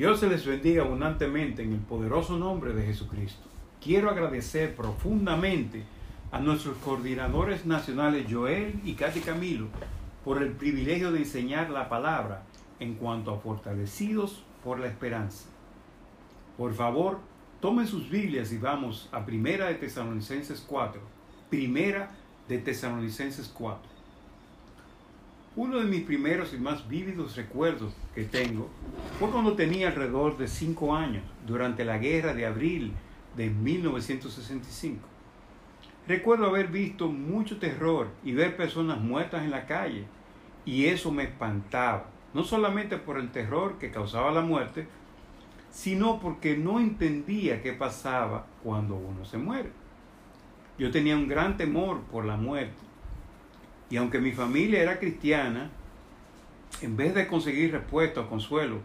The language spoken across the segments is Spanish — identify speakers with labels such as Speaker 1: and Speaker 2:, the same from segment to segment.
Speaker 1: Dios se les bendiga abundantemente en el poderoso nombre de Jesucristo. Quiero agradecer profundamente a nuestros coordinadores nacionales Joel y Katy Camilo por el privilegio de enseñar la palabra en cuanto a fortalecidos por la esperanza. Por favor, tomen sus Biblias y vamos a Primera de Tesalonicenses 4. Primera de Tesalonicenses 4. Uno de mis primeros y más vívidos recuerdos que tengo fue cuando tenía alrededor de 5 años, durante la guerra de abril de 1965. Recuerdo haber visto mucho terror y ver personas muertas en la calle, y eso me espantaba, no solamente por el terror que causaba la muerte, sino porque no entendía qué pasaba cuando uno se muere. Yo tenía un gran temor por la muerte y aunque mi familia era cristiana, en vez de conseguir respuesta o consuelo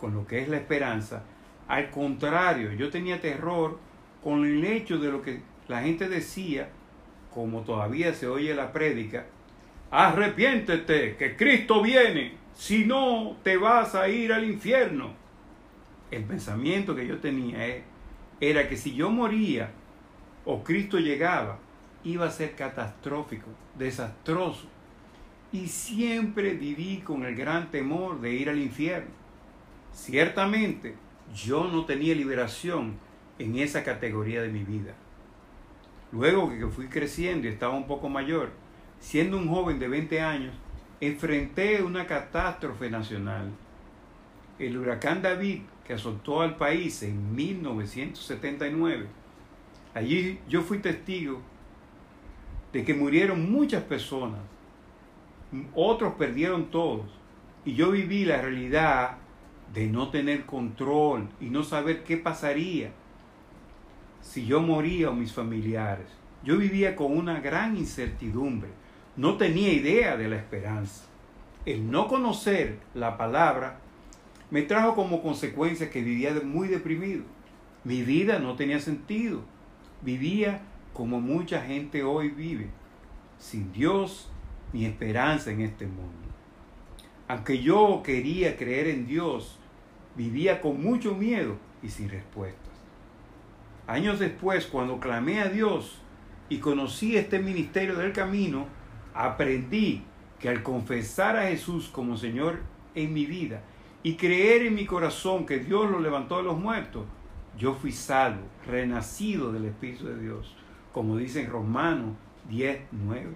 Speaker 1: con lo que es la esperanza, al contrario, yo tenía terror con el hecho de lo que la gente decía, como todavía se oye la prédica, arrepiéntete, que Cristo viene, si no te vas a ir al infierno. El pensamiento que yo tenía era que si yo moría o Cristo llegaba, iba a ser catastrófico, desastroso. Y siempre viví con el gran temor de ir al infierno. Ciertamente, yo no tenía liberación en esa categoría de mi vida. Luego que fui creciendo y estaba un poco mayor, siendo un joven de 20 años, enfrenté una catástrofe nacional. El huracán David que azotó al país en 1979. Allí yo fui testigo de que murieron muchas personas, otros perdieron todos, y yo viví la realidad de no tener control y no saber qué pasaría si yo moría o mis familiares. Yo vivía con una gran incertidumbre, no tenía idea de la esperanza. El no conocer la palabra me trajo como consecuencia que vivía muy deprimido. Mi vida no tenía sentido. Vivía como mucha gente hoy vive, sin Dios ni esperanza en este mundo. Aunque yo quería creer en Dios, vivía con mucho miedo y sin respuestas. Años después, cuando clamé a Dios y conocí este ministerio del camino, aprendí que al confesar a Jesús como Señor en mi vida y creer en mi corazón que Dios lo levantó de los muertos, yo fui salvo, renacido del Espíritu de Dios como dice en Romanos 10, 9.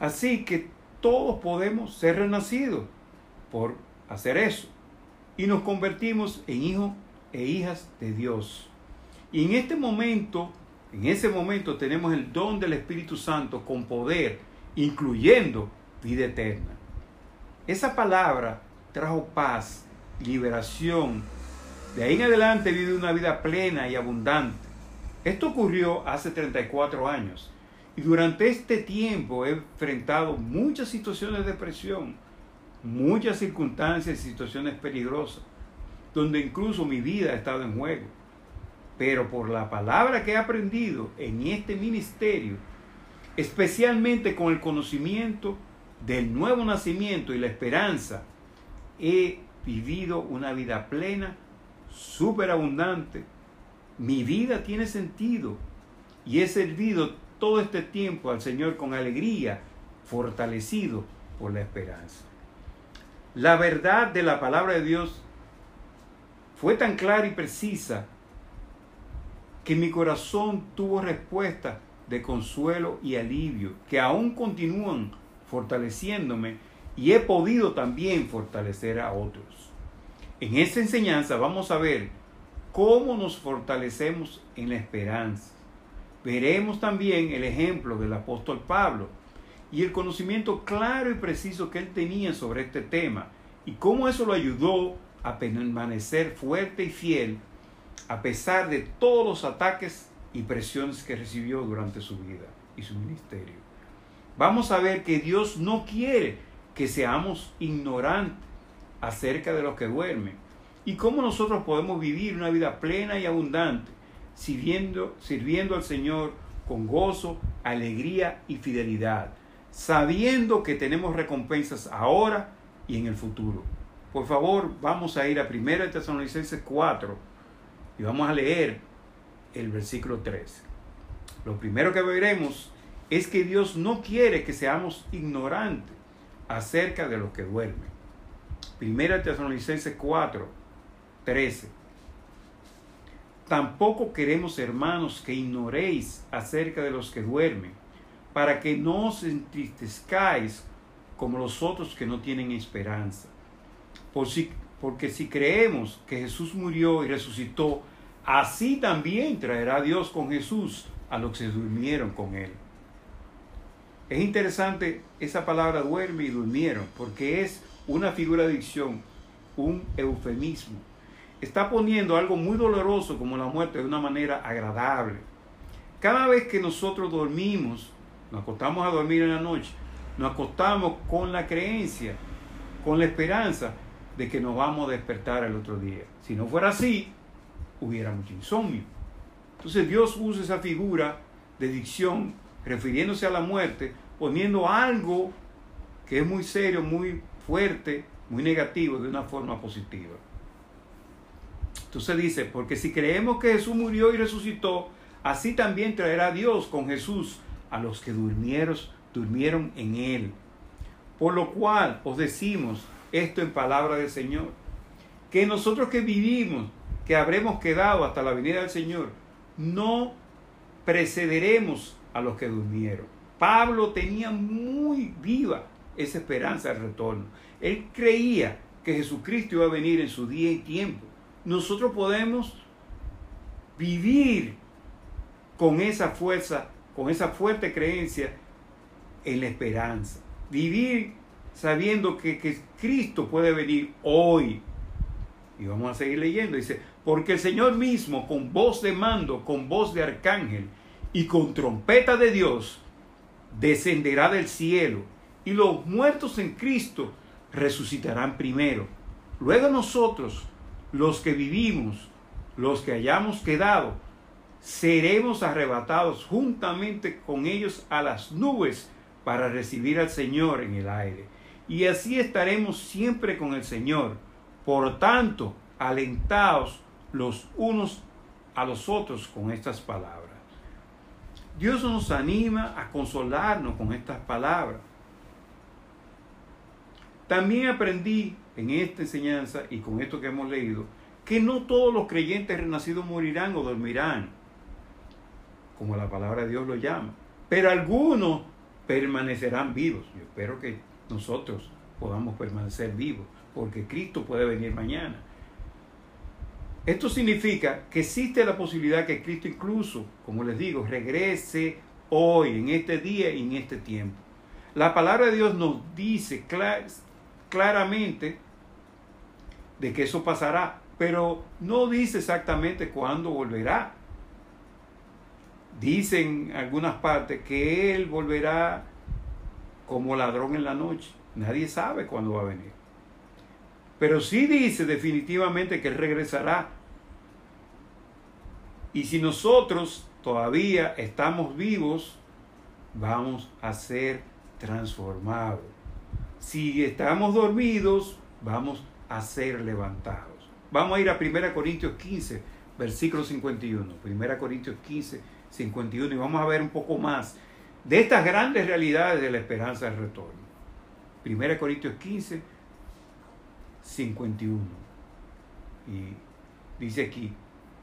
Speaker 1: Así que todos podemos ser renacidos por hacer eso. Y nos convertimos en hijos e hijas de Dios. Y en este momento, en ese momento tenemos el don del Espíritu Santo con poder, incluyendo vida eterna. Esa palabra trajo paz, liberación. De ahí en adelante vive una vida plena y abundante. Esto ocurrió hace 34 años y durante este tiempo he enfrentado muchas situaciones de presión, muchas circunstancias y situaciones peligrosas, donde incluso mi vida ha estado en juego. Pero por la palabra que he aprendido en este ministerio, especialmente con el conocimiento del nuevo nacimiento y la esperanza, he vivido una vida plena, superabundante, mi vida tiene sentido y he servido todo este tiempo al Señor con alegría, fortalecido por la esperanza. La verdad de la palabra de Dios fue tan clara y precisa que mi corazón tuvo respuesta de consuelo y alivio que aún continúan fortaleciéndome y he podido también fortalecer a otros. En esta enseñanza vamos a ver cómo nos fortalecemos en la esperanza. Veremos también el ejemplo del apóstol Pablo y el conocimiento claro y preciso que él tenía sobre este tema y cómo eso lo ayudó a permanecer fuerte y fiel a pesar de todos los ataques y presiones que recibió durante su vida y su ministerio. Vamos a ver que Dios no quiere que seamos ignorantes acerca de los que duermen, y cómo nosotros podemos vivir una vida plena y abundante, sirviendo, sirviendo al Señor con gozo, alegría y fidelidad, sabiendo que tenemos recompensas ahora y en el futuro. por favor, vamos a ir a 1 Tesalonicenses 4 y vamos a leer el versículo 13. Lo primero que veremos es que Dios no quiere que seamos ignorantes acerca de los que duermen. 1 Tesalonicenses 4, 13. Tampoco queremos, hermanos, que ignoréis acerca de los que duermen, para que no os entristezcáis como los otros que no tienen esperanza. Por si, porque si creemos que Jesús murió y resucitó, así también traerá Dios con Jesús a los que durmieron con él. Es interesante esa palabra duerme y durmieron, porque es una figura de dicción, un eufemismo. Está poniendo algo muy doloroso como la muerte de una manera agradable. Cada vez que nosotros dormimos, nos acostamos a dormir en la noche, nos acostamos con la creencia, con la esperanza de que nos vamos a despertar el otro día. Si no fuera así, hubiera mucho insomnio. Entonces Dios usa esa figura de dicción refiriéndose a la muerte, poniendo algo que es muy serio, muy fuerte, muy negativo de una forma positiva. Entonces dice, porque si creemos que Jesús murió y resucitó, así también traerá Dios con Jesús a los que durmieron, durmieron en él. Por lo cual os decimos esto en palabra del Señor, que nosotros que vivimos, que habremos quedado hasta la venida del Señor, no precederemos a los que durmieron. Pablo tenía muy viva esa esperanza de retorno. Él creía que Jesucristo iba a venir en su día y tiempo. Nosotros podemos vivir con esa fuerza, con esa fuerte creencia en la esperanza. Vivir sabiendo que, que Cristo puede venir hoy. Y vamos a seguir leyendo. Dice, porque el Señor mismo, con voz de mando, con voz de arcángel y con trompeta de Dios, descenderá del cielo y los muertos en Cristo resucitarán primero. Luego nosotros, los que vivimos, los que hayamos quedado, seremos arrebatados juntamente con ellos a las nubes para recibir al Señor en el aire. Y así estaremos siempre con el Señor. Por tanto, alentados los unos a los otros con estas palabras. Dios nos anima a consolarnos con estas palabras. También aprendí en esta enseñanza y con esto que hemos leído que no todos los creyentes renacidos morirán o dormirán, como la palabra de Dios lo llama, pero algunos permanecerán vivos. Yo espero que nosotros podamos permanecer vivos, porque Cristo puede venir mañana. Esto significa que existe la posibilidad que Cristo incluso, como les digo, regrese hoy, en este día y en este tiempo. La palabra de Dios nos dice claramente de que eso pasará, pero no dice exactamente cuándo volverá. Dicen en algunas partes que Él volverá como ladrón en la noche. Nadie sabe cuándo va a venir. Pero sí dice definitivamente que Él regresará. Y si nosotros todavía estamos vivos, vamos a ser transformados. Si estamos dormidos, vamos a ser levantados. Vamos a ir a 1 Corintios 15, versículo 51. 1 Corintios 15, 51. Y vamos a ver un poco más de estas grandes realidades de la esperanza del retorno. 1 Corintios 15, 51. Y dice aquí,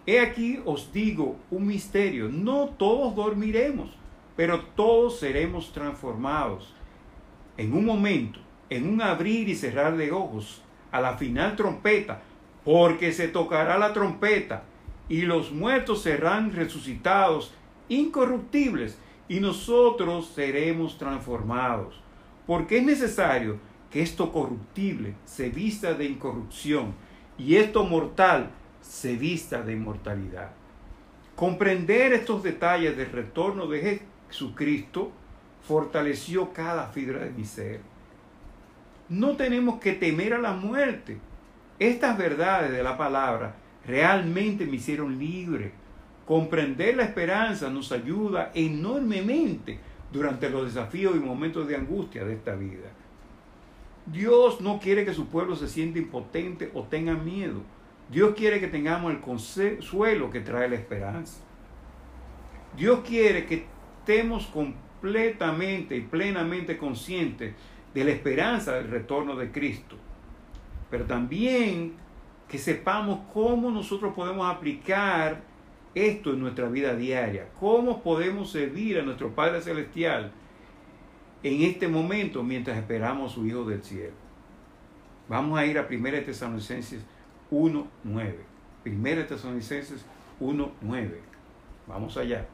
Speaker 1: he aquí os digo un misterio, no todos dormiremos, pero todos seremos transformados en un momento, en un abrir y cerrar de ojos, a la final trompeta, porque se tocará la trompeta y los muertos serán resucitados incorruptibles y nosotros seremos transformados porque es necesario que esto corruptible se vista de incorrupción y esto mortal se vista de inmortalidad. Comprender estos detalles del retorno de Jesucristo fortaleció cada fibra de mi ser. No tenemos que temer a la muerte. Estas verdades de la palabra realmente me hicieron libre. Comprender la esperanza nos ayuda enormemente durante los desafíos y momentos de angustia de esta vida. Dios no quiere que su pueblo se sienta impotente o tenga miedo. Dios quiere que tengamos el consuelo que trae la esperanza. Dios quiere que estemos completamente y plenamente conscientes de la esperanza del retorno de Cristo. Pero también que sepamos cómo nosotros podemos aplicar esto en nuestra vida diaria, cómo podemos servir a nuestro Padre Celestial en este momento mientras esperamos a su Hijo del cielo. Vamos a ir a 1 Tesalonicenses 1.9. 1 Tesalonicenses 1.9. Vamos allá.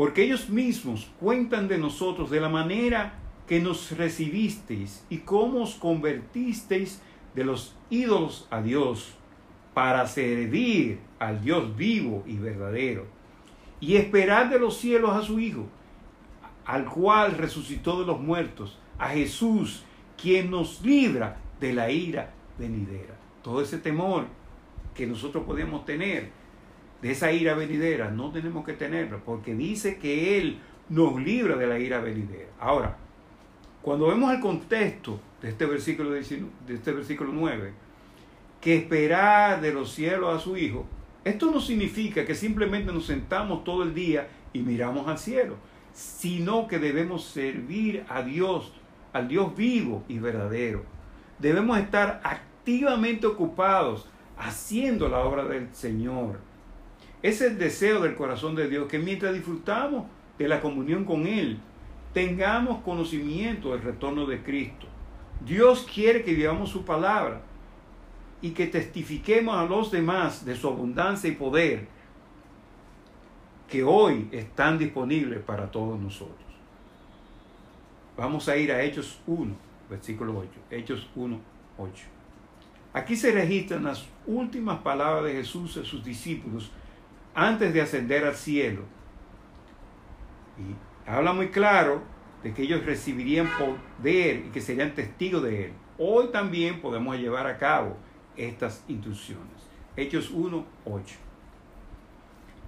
Speaker 1: Porque ellos mismos cuentan de nosotros de la manera que nos recibisteis y cómo os convertisteis de los ídolos a Dios para servir al Dios vivo y verdadero y esperar de los cielos a su Hijo, al cual resucitó de los muertos, a Jesús, quien nos libra de la ira venidera. Todo ese temor que nosotros podemos tener de esa ira venidera, no tenemos que tenerlo, porque dice que Él nos libra de la ira venidera. Ahora, cuando vemos el contexto de este versículo, de este versículo 9, que esperar de los cielos a su Hijo, esto no significa que simplemente nos sentamos todo el día y miramos al cielo, sino que debemos servir a Dios, al Dios vivo y verdadero. Debemos estar activamente ocupados haciendo la obra del Señor. Es el deseo del corazón de Dios que mientras disfrutamos de la comunión con Él, tengamos conocimiento del retorno de Cristo. Dios quiere que vivamos su palabra y que testifiquemos a los demás de su abundancia y poder que hoy están disponibles para todos nosotros. Vamos a ir a Hechos 1, versículo 8. Hechos 1, 8. Aquí se registran las últimas palabras de Jesús a sus discípulos antes de ascender al cielo. Y habla muy claro de que ellos recibirían poder y que serían testigos de Él. Hoy también podemos llevar a cabo estas instrucciones. Hechos 1, 8.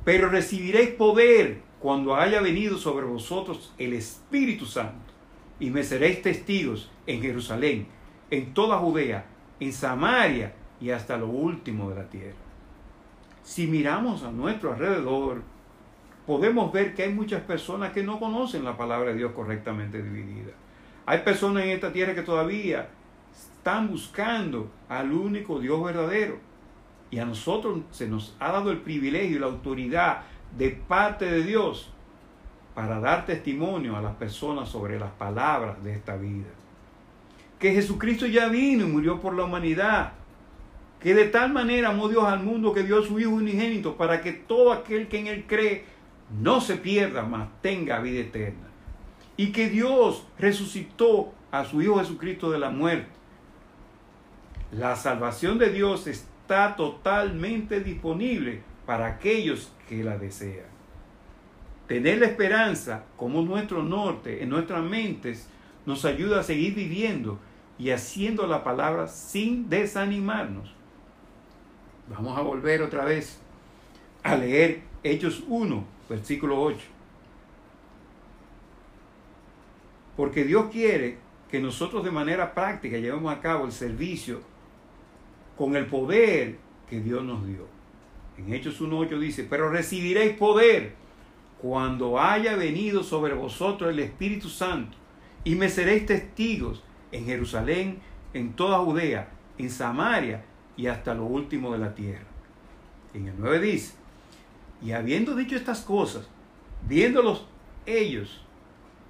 Speaker 1: Pero recibiréis poder cuando haya venido sobre vosotros el Espíritu Santo, y me seréis testigos en Jerusalén, en toda Judea, en Samaria y hasta lo último de la tierra. Si miramos a nuestro alrededor, podemos ver que hay muchas personas que no conocen la palabra de Dios correctamente dividida. Hay personas en esta tierra que todavía están buscando al único Dios verdadero. Y a nosotros se nos ha dado el privilegio y la autoridad de parte de Dios para dar testimonio a las personas sobre las palabras de esta vida. Que Jesucristo ya vino y murió por la humanidad. Que de tal manera amó Dios al mundo que dio a su Hijo unigénito para que todo aquel que en Él cree no se pierda, mas tenga vida eterna. Y que Dios resucitó a su Hijo Jesucristo de la muerte la salvación de Dios está totalmente disponible para aquellos que la desean. Tener la esperanza como nuestro norte en nuestras mentes nos ayuda a seguir viviendo y haciendo la palabra sin desanimarnos. Vamos a volver otra vez a leer Hechos 1, versículo 8. Porque Dios quiere que nosotros de manera práctica llevemos a cabo el servicio con el poder que Dios nos dio. En Hechos 1.8 dice, pero recibiréis poder cuando haya venido sobre vosotros el Espíritu Santo y me seréis testigos en Jerusalén, en toda Judea, en Samaria y hasta lo último de la tierra. En el 9 dice, y habiendo dicho estas cosas, viéndolos ellos,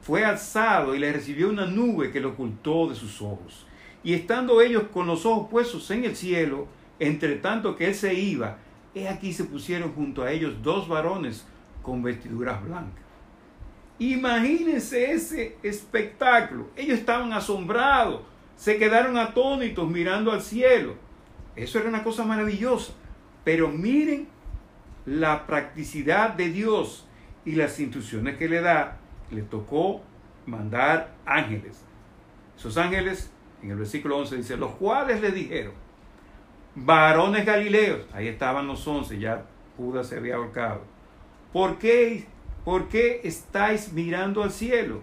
Speaker 1: fue alzado y le recibió una nube que lo ocultó de sus ojos. Y estando ellos con los ojos puestos en el cielo, entre tanto que él se iba, he aquí se pusieron junto a ellos dos varones con vestiduras blancas. Imagínense ese espectáculo. Ellos estaban asombrados, se quedaron atónitos mirando al cielo. Eso era una cosa maravillosa. Pero miren la practicidad de Dios y las instrucciones que le da. Le tocó mandar ángeles. Esos ángeles en el versículo 11 dice, los cuales le dijeron, varones galileos, ahí estaban los once, ya Judas se había ahorcado, ¿por qué, ¿por qué estáis mirando al cielo?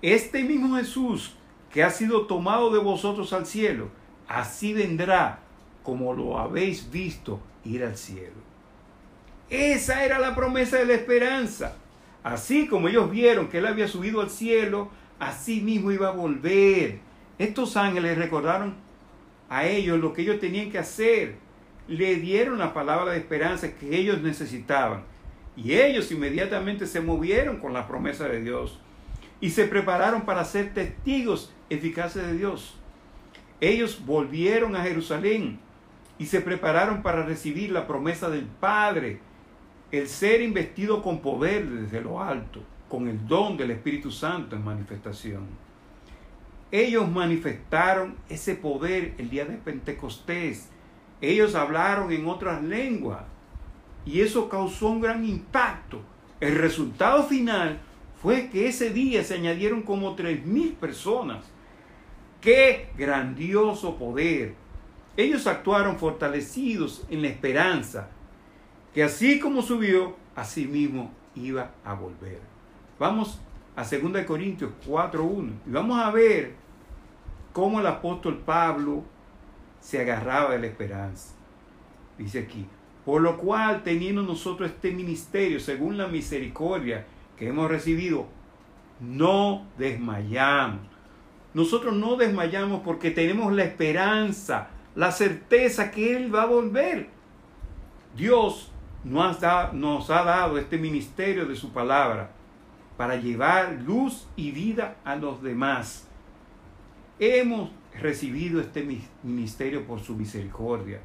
Speaker 1: Este mismo Jesús que ha sido tomado de vosotros al cielo, así vendrá como lo habéis visto ir al cielo. Esa era la promesa de la esperanza. Así como ellos vieron que él había subido al cielo, así mismo iba a volver. Estos ángeles recordaron a ellos lo que ellos tenían que hacer. Le dieron la palabra de esperanza que ellos necesitaban. Y ellos inmediatamente se movieron con la promesa de Dios y se prepararon para ser testigos eficaces de Dios. Ellos volvieron a Jerusalén y se prepararon para recibir la promesa del Padre, el ser investido con poder desde lo alto, con el don del Espíritu Santo en manifestación. Ellos manifestaron ese poder el día de Pentecostés. Ellos hablaron en otras lenguas y eso causó un gran impacto. El resultado final fue que ese día se añadieron como tres mil personas. ¡Qué grandioso poder! Ellos actuaron fortalecidos en la esperanza que así como subió, así mismo iba a volver. Vamos a 2 Corintios 4.1 y vamos a ver cómo el apóstol Pablo se agarraba de la esperanza. Dice aquí, por lo cual, teniendo nosotros este ministerio, según la misericordia que hemos recibido, no desmayamos. Nosotros no desmayamos porque tenemos la esperanza, la certeza que Él va a volver. Dios nos ha, dado este ministerio de su palabra para llevar luz y vida a los demás. Hemos recibido este ministerio por su misericordia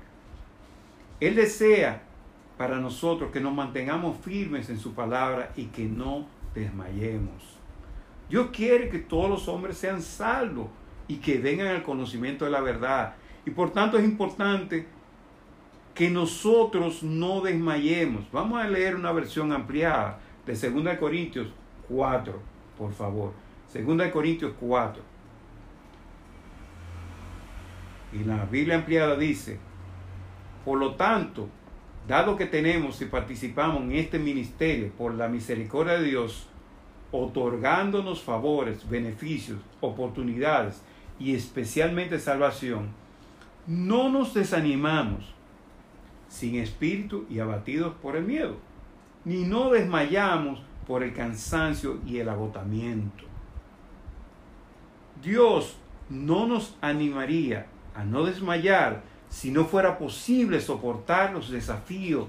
Speaker 1: él desea para nosotros que nos mantengamos firmes en su palabra y que no desmayemos. Dios quiere que todos los hombres sean salvos y que vengan al conocimiento de la verdad. Y por tanto es importante que nosotros no desmayemos. Vamos a leer una versión ampliada de 2 Corintios 4, por favor. 2 Corintios 4. Y la Biblia ampliada dice, por lo tanto, dado que tenemos y participamos en este ministerio por la misericordia de Dios, otorgándonos favores, beneficios, oportunidades y especialmente salvación, no nos desanimamos sin espíritu y abatidos por el miedo, ni no desmayamos por el cansancio y el agotamiento. Dios no nos animaría a no desmayar si no fuera posible soportar los desafíos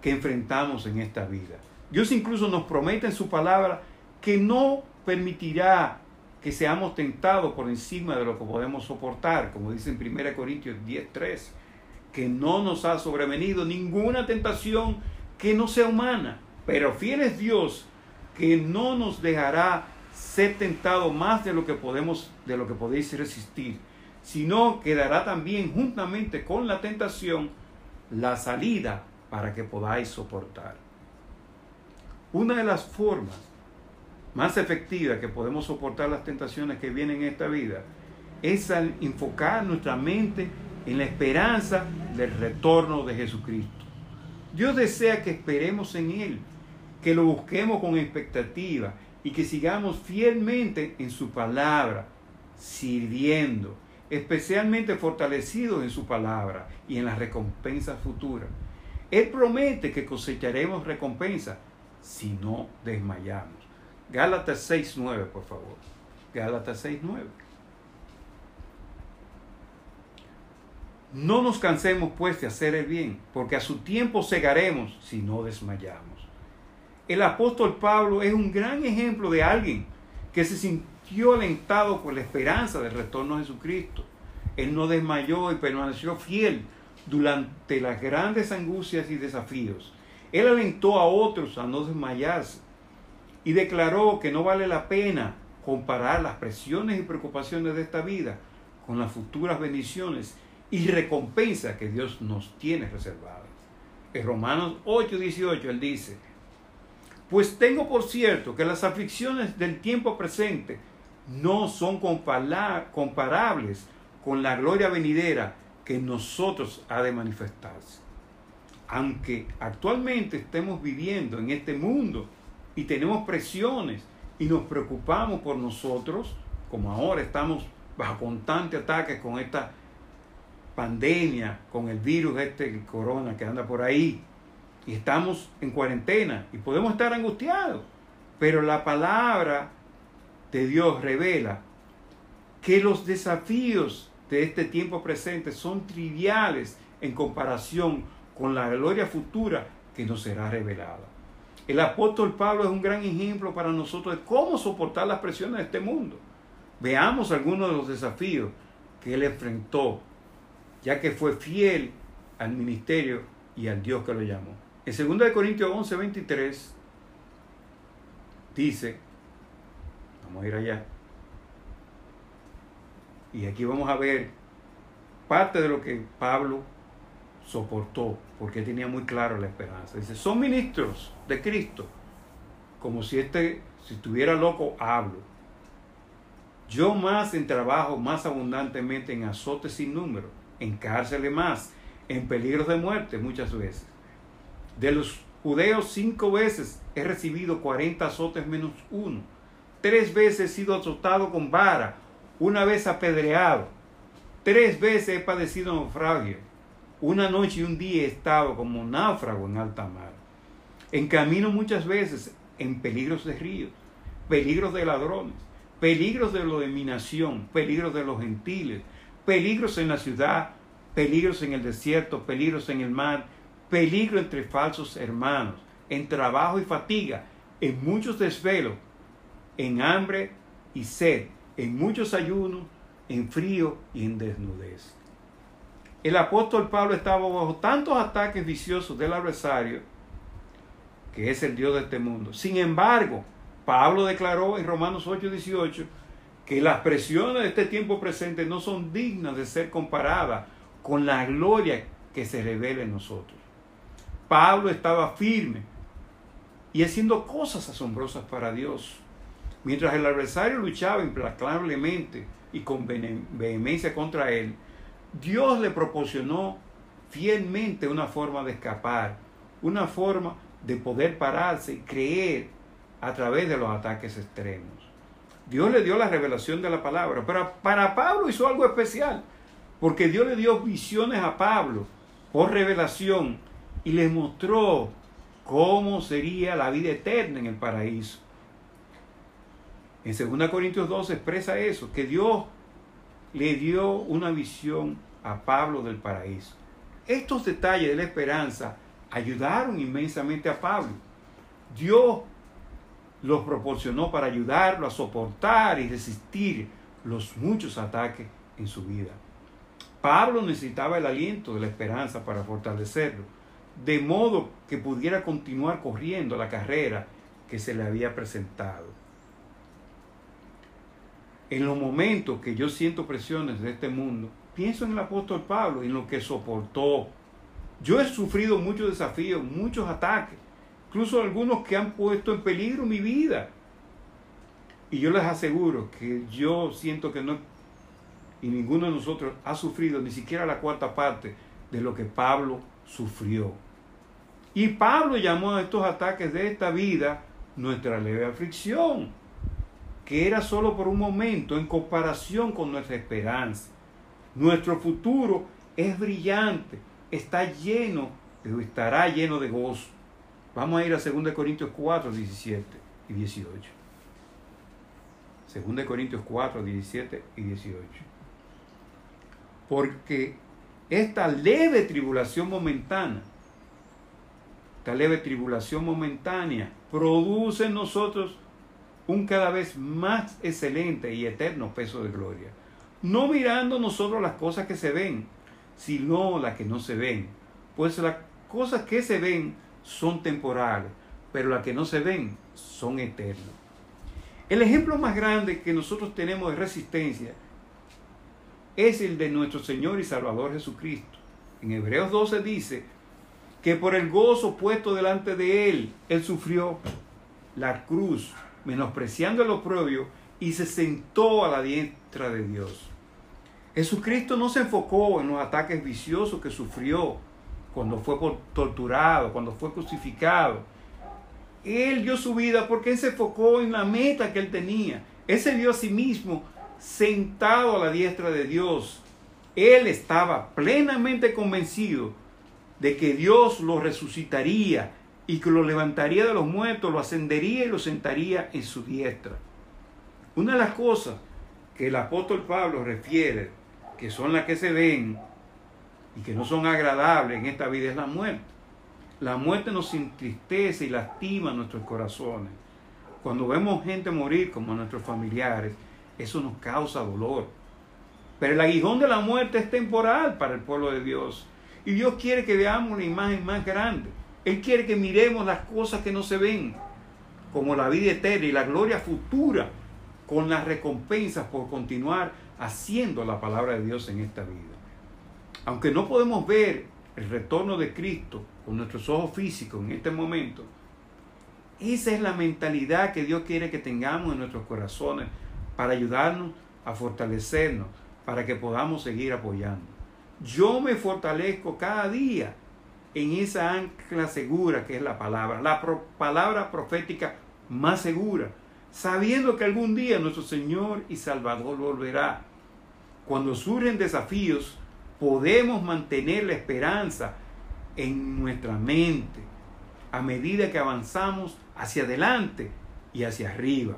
Speaker 1: que enfrentamos en esta vida. Dios incluso nos promete en su palabra que no permitirá que seamos tentados por encima de lo que podemos soportar, como dice en 1 Corintios 10:3, que no nos ha sobrevenido ninguna tentación que no sea humana, pero fiel es Dios que no nos dejará ser tentados más de lo que podemos de lo que podéis resistir sino que dará también juntamente con la tentación la salida para que podáis soportar. Una de las formas más efectivas que podemos soportar las tentaciones que vienen en esta vida es al enfocar nuestra mente en la esperanza del retorno de Jesucristo. Dios desea que esperemos en Él, que lo busquemos con expectativa y que sigamos fielmente en su palabra, sirviendo, especialmente fortalecidos en su palabra y en la recompensa futura. Él promete que cosecharemos recompensa si no desmayamos. Gálatas 6.9, por favor. Gálatas 6.9. No nos cansemos pues de hacer el bien, porque a su tiempo cegaremos si no desmayamos. El apóstol Pablo es un gran ejemplo de alguien que se sintió alentado por la esperanza del retorno de Jesucristo. Él no desmayó y permaneció fiel durante las grandes angustias y desafíos. Él alentó a otros a no desmayarse y declaró que no vale la pena comparar las presiones y preocupaciones de esta vida con las futuras bendiciones y recompensas que Dios nos tiene reservadas. En Romanos 8:18 él dice, pues tengo por cierto que las aflicciones del tiempo presente no son comparables con la gloria venidera que en nosotros ha de manifestarse. Aunque actualmente estemos viviendo en este mundo y tenemos presiones y nos preocupamos por nosotros, como ahora estamos bajo constante ataque con esta pandemia, con el virus este corona que anda por ahí, y estamos en cuarentena y podemos estar angustiados, pero la palabra de Dios revela que los desafíos de este tiempo presente son triviales en comparación con la gloria futura que nos será revelada. El apóstol Pablo es un gran ejemplo para nosotros de cómo soportar las presiones de este mundo. Veamos algunos de los desafíos que él enfrentó, ya que fue fiel al ministerio y al Dios que lo llamó. En 2 Corintios 11, 23 dice, vamos a ir allá, y aquí vamos a ver parte de lo que Pablo soportó, porque tenía muy claro la esperanza. Dice, son ministros de Cristo, como si este, si estuviera loco, hablo yo más en trabajo, más abundantemente en azotes sin número, en cárceles más, en peligros de muerte muchas veces. De los judeos cinco veces he recibido 40 azotes menos uno. Tres veces he sido azotado con vara, una vez apedreado. Tres veces he padecido naufragio. Una noche y un día he estado como náufrago en alta mar. En camino muchas veces en peligros de ríos, peligros de ladrones peligros de la dominación, peligros de los gentiles, peligros en la ciudad, peligros en el desierto, peligros en el mar, peligro entre falsos hermanos, en trabajo y fatiga, en muchos desvelos, en hambre y sed, en muchos ayunos, en frío y en desnudez. El apóstol Pablo estaba bajo tantos ataques viciosos del adversario, que es el Dios de este mundo. Sin embargo, Pablo declaró en Romanos 8:18 que las presiones de este tiempo presente no son dignas de ser comparadas con la gloria que se revela en nosotros. Pablo estaba firme y haciendo cosas asombrosas para Dios. Mientras el adversario luchaba implacablemente y con vehemencia contra él, Dios le proporcionó fielmente una forma de escapar, una forma de poder pararse y creer a través de los ataques extremos. Dios le dio la revelación de la palabra, pero para Pablo hizo algo especial, porque Dios le dio visiones a Pablo por revelación y le mostró cómo sería la vida eterna en el paraíso. En 2 Corintios 12 expresa eso, que Dios le dio una visión a Pablo del paraíso. Estos detalles de la esperanza ayudaron inmensamente a Pablo. Dios los proporcionó para ayudarlo a soportar y resistir los muchos ataques en su vida. Pablo necesitaba el aliento de la esperanza para fortalecerlo, de modo que pudiera continuar corriendo la carrera que se le había presentado. En los momentos que yo siento presiones de este mundo, pienso en el apóstol Pablo, en lo que soportó. Yo he sufrido muchos desafíos, muchos ataques, incluso algunos que han puesto en peligro mi vida. Y yo les aseguro que yo siento que no, y ninguno de nosotros ha sufrido ni siquiera la cuarta parte de lo que Pablo sufrió. Y Pablo llamó a estos ataques de esta vida nuestra leve aflicción, que era solo por un momento en comparación con nuestra esperanza. Nuestro futuro es brillante, está lleno, estará lleno de gozo. Vamos a ir a 2 Corintios 4, 17 y 18. 2 Corintios 4, 17 y 18. Porque esta leve tribulación momentánea, esta leve tribulación momentánea, produce en nosotros un cada vez más excelente y eterno peso de gloria. No mirando nosotros las cosas que se ven, sino las que no se ven. Pues las cosas que se ven son temporales, pero las que no se ven son eternas. El ejemplo más grande que nosotros tenemos de resistencia es el de nuestro Señor y Salvador Jesucristo. En Hebreos 12 dice que por el gozo puesto delante de Él, Él sufrió la cruz, menospreciando el oprobio, y se sentó a la diestra de Dios. Jesucristo no se enfocó en los ataques viciosos que sufrió cuando fue torturado, cuando fue crucificado. Él dio su vida porque Él se enfocó en la meta que Él tenía. Él se vio a sí mismo sentado a la diestra de Dios. Él estaba plenamente convencido de que Dios lo resucitaría y que lo levantaría de los muertos, lo ascendería y lo sentaría en su diestra. Una de las cosas que el apóstol Pablo refiere, que son las que se ven y que no son agradables en esta vida, es la muerte. La muerte nos entristece y lastima nuestros corazones. Cuando vemos gente morir como nuestros familiares, eso nos causa dolor. Pero el aguijón de la muerte es temporal para el pueblo de Dios. Y Dios quiere que veamos una imagen más grande. Él quiere que miremos las cosas que no se ven, como la vida eterna y la gloria futura, con las recompensas por continuar haciendo la palabra de Dios en esta vida. Aunque no podemos ver el retorno de Cristo con nuestros ojos físicos en este momento, esa es la mentalidad que Dios quiere que tengamos en nuestros corazones para ayudarnos a fortalecernos, para que podamos seguir apoyando. Yo me fortalezco cada día en esa ancla segura que es la palabra, la palabra profética más segura, sabiendo que algún día nuestro Señor y Salvador volverá. Cuando surgen desafíos, podemos mantener la esperanza en nuestra mente a medida que avanzamos hacia adelante y hacia arriba.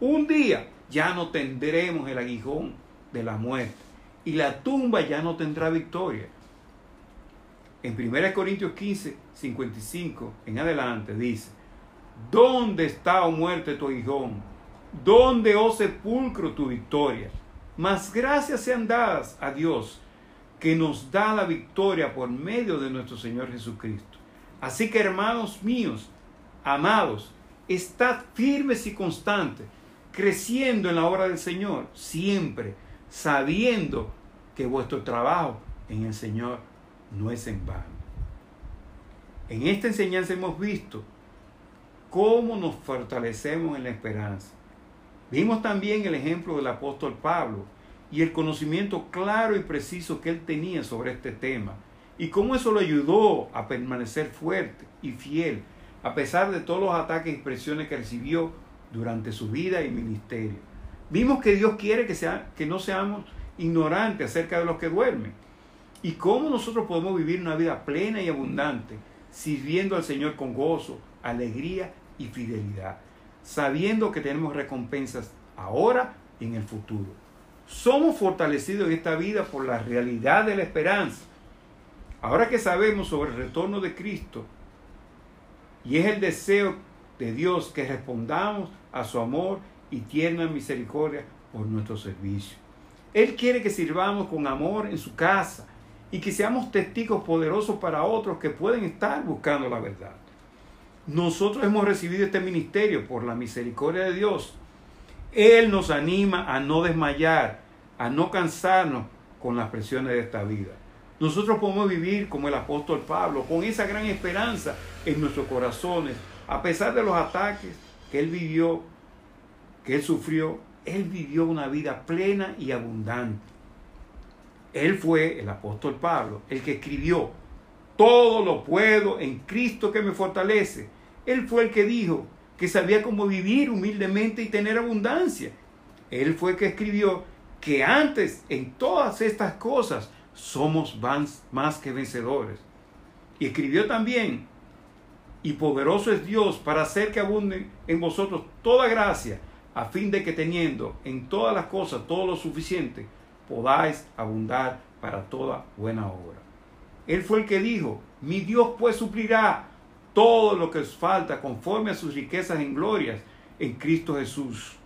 Speaker 1: Un día ya no tendremos el aguijón de la muerte y la tumba ya no tendrá victoria. En 1 Corintios 15, 55 en adelante dice, ¿dónde está, oh muerte, tu aguijón? ¿Dónde, oh sepulcro, tu victoria? Mas gracias sean dadas a Dios que nos da la victoria por medio de nuestro Señor Jesucristo. Así que hermanos míos, amados, estad firmes y constantes, creciendo en la obra del Señor, siempre sabiendo que vuestro trabajo en el Señor no es en vano. En esta enseñanza hemos visto cómo nos fortalecemos en la esperanza. Vimos también el ejemplo del apóstol Pablo y el conocimiento claro y preciso que él tenía sobre este tema y cómo eso lo ayudó a permanecer fuerte y fiel a pesar de todos los ataques y presiones que recibió durante su vida y ministerio. Vimos que Dios quiere que, sea, que no seamos ignorantes acerca de los que duermen y cómo nosotros podemos vivir una vida plena y abundante, sirviendo al Señor con gozo, alegría y fidelidad, sabiendo que tenemos recompensas ahora y en el futuro. Somos fortalecidos en esta vida por la realidad de la esperanza. Ahora que sabemos sobre el retorno de Cristo, y es el deseo de Dios que respondamos a su amor y tierna misericordia por nuestro servicio. Él quiere que sirvamos con amor en su casa y que seamos testigos poderosos para otros que pueden estar buscando la verdad. Nosotros hemos recibido este ministerio por la misericordia de Dios. Él nos anima a no desmayar, a no cansarnos con las presiones de esta vida. Nosotros podemos vivir como el apóstol Pablo, con esa gran esperanza en nuestros corazones, a pesar de los ataques que él vivió, que él sufrió, él vivió una vida plena y abundante. Él fue, el apóstol Pablo, el que escribió, todo lo puedo en Cristo que me fortalece. Él fue el que dijo que sabía cómo vivir humildemente y tener abundancia. Él fue el que escribió que antes en todas estas cosas somos más que vencedores. Y escribió también, y poderoso es Dios para hacer que abunde en vosotros toda gracia, a fin de que teniendo en todas las cosas todo lo suficiente, podáis abundar para toda buena obra. Él fue el que dijo, mi Dios pues suplirá todo lo que os falta conforme a sus riquezas en glorias en Cristo Jesús.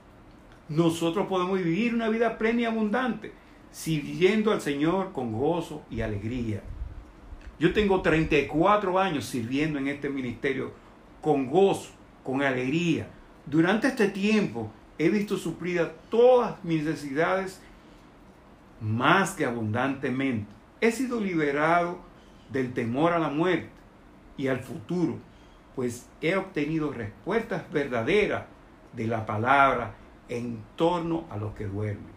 Speaker 1: Nosotros podemos vivir una vida plena y abundante sirviendo al Señor con gozo y alegría. Yo tengo 34 años sirviendo en este ministerio con gozo, con alegría. Durante este tiempo he visto suplidas todas mis necesidades más que abundantemente. He sido liberado del temor a la muerte y al futuro, pues he obtenido respuestas verdaderas de la palabra en torno a los que duermen.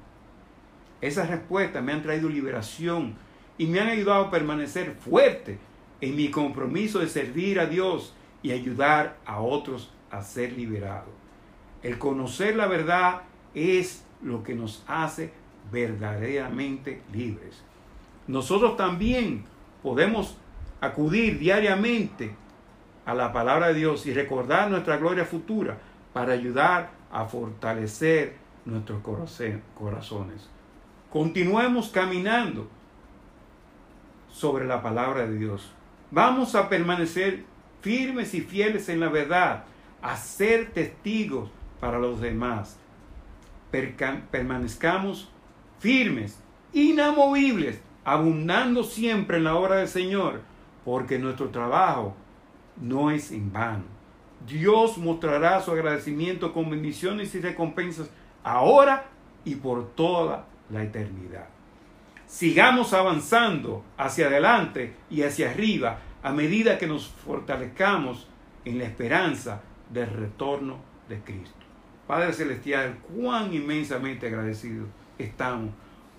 Speaker 1: Esas respuestas me han traído liberación y me han ayudado a permanecer fuerte en mi compromiso de servir a Dios y ayudar a otros a ser liberados. El conocer la verdad es lo que nos hace verdaderamente libres. Nosotros también podemos acudir diariamente a la palabra de Dios y recordar nuestra gloria futura para ayudar a fortalecer nuestros corazones. Continuemos caminando sobre la palabra de Dios. Vamos a permanecer firmes y fieles en la verdad, a ser testigos para los demás. permanezcamos firmes, inamovibles, abundando siempre en la obra del Señor, porque nuestro trabajo no es en vano. Dios mostrará su agradecimiento con bendiciones y recompensas ahora y por toda la eternidad. Sigamos avanzando hacia adelante y hacia arriba a medida que nos fortalezcamos en la esperanza del retorno de Cristo. Padre Celestial, cuán inmensamente agradecidos estamos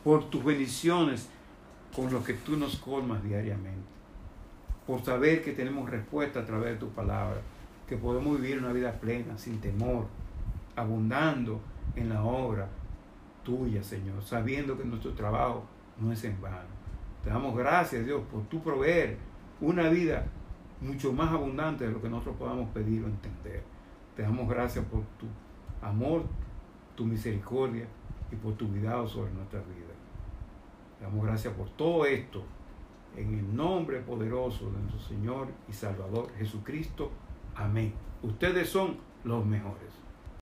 Speaker 1: por tus bendiciones con lo que tú nos colmas diariamente. Por saber que tenemos respuesta a través de tu palabra, que podemos vivir una vida plena, sin temor, abundando en la obra tuya, Señor, sabiendo que nuestro trabajo no es en vano. Te damos gracias, Dios, por tu proveer una vida mucho más abundante de lo que nosotros podamos pedir o entender. Te damos gracias por tu amor, tu misericordia y por tu cuidado sobre nuestras vidas. Damos gracias por todo esto en el nombre poderoso de nuestro Señor y Salvador Jesucristo. Amén. Ustedes son los mejores.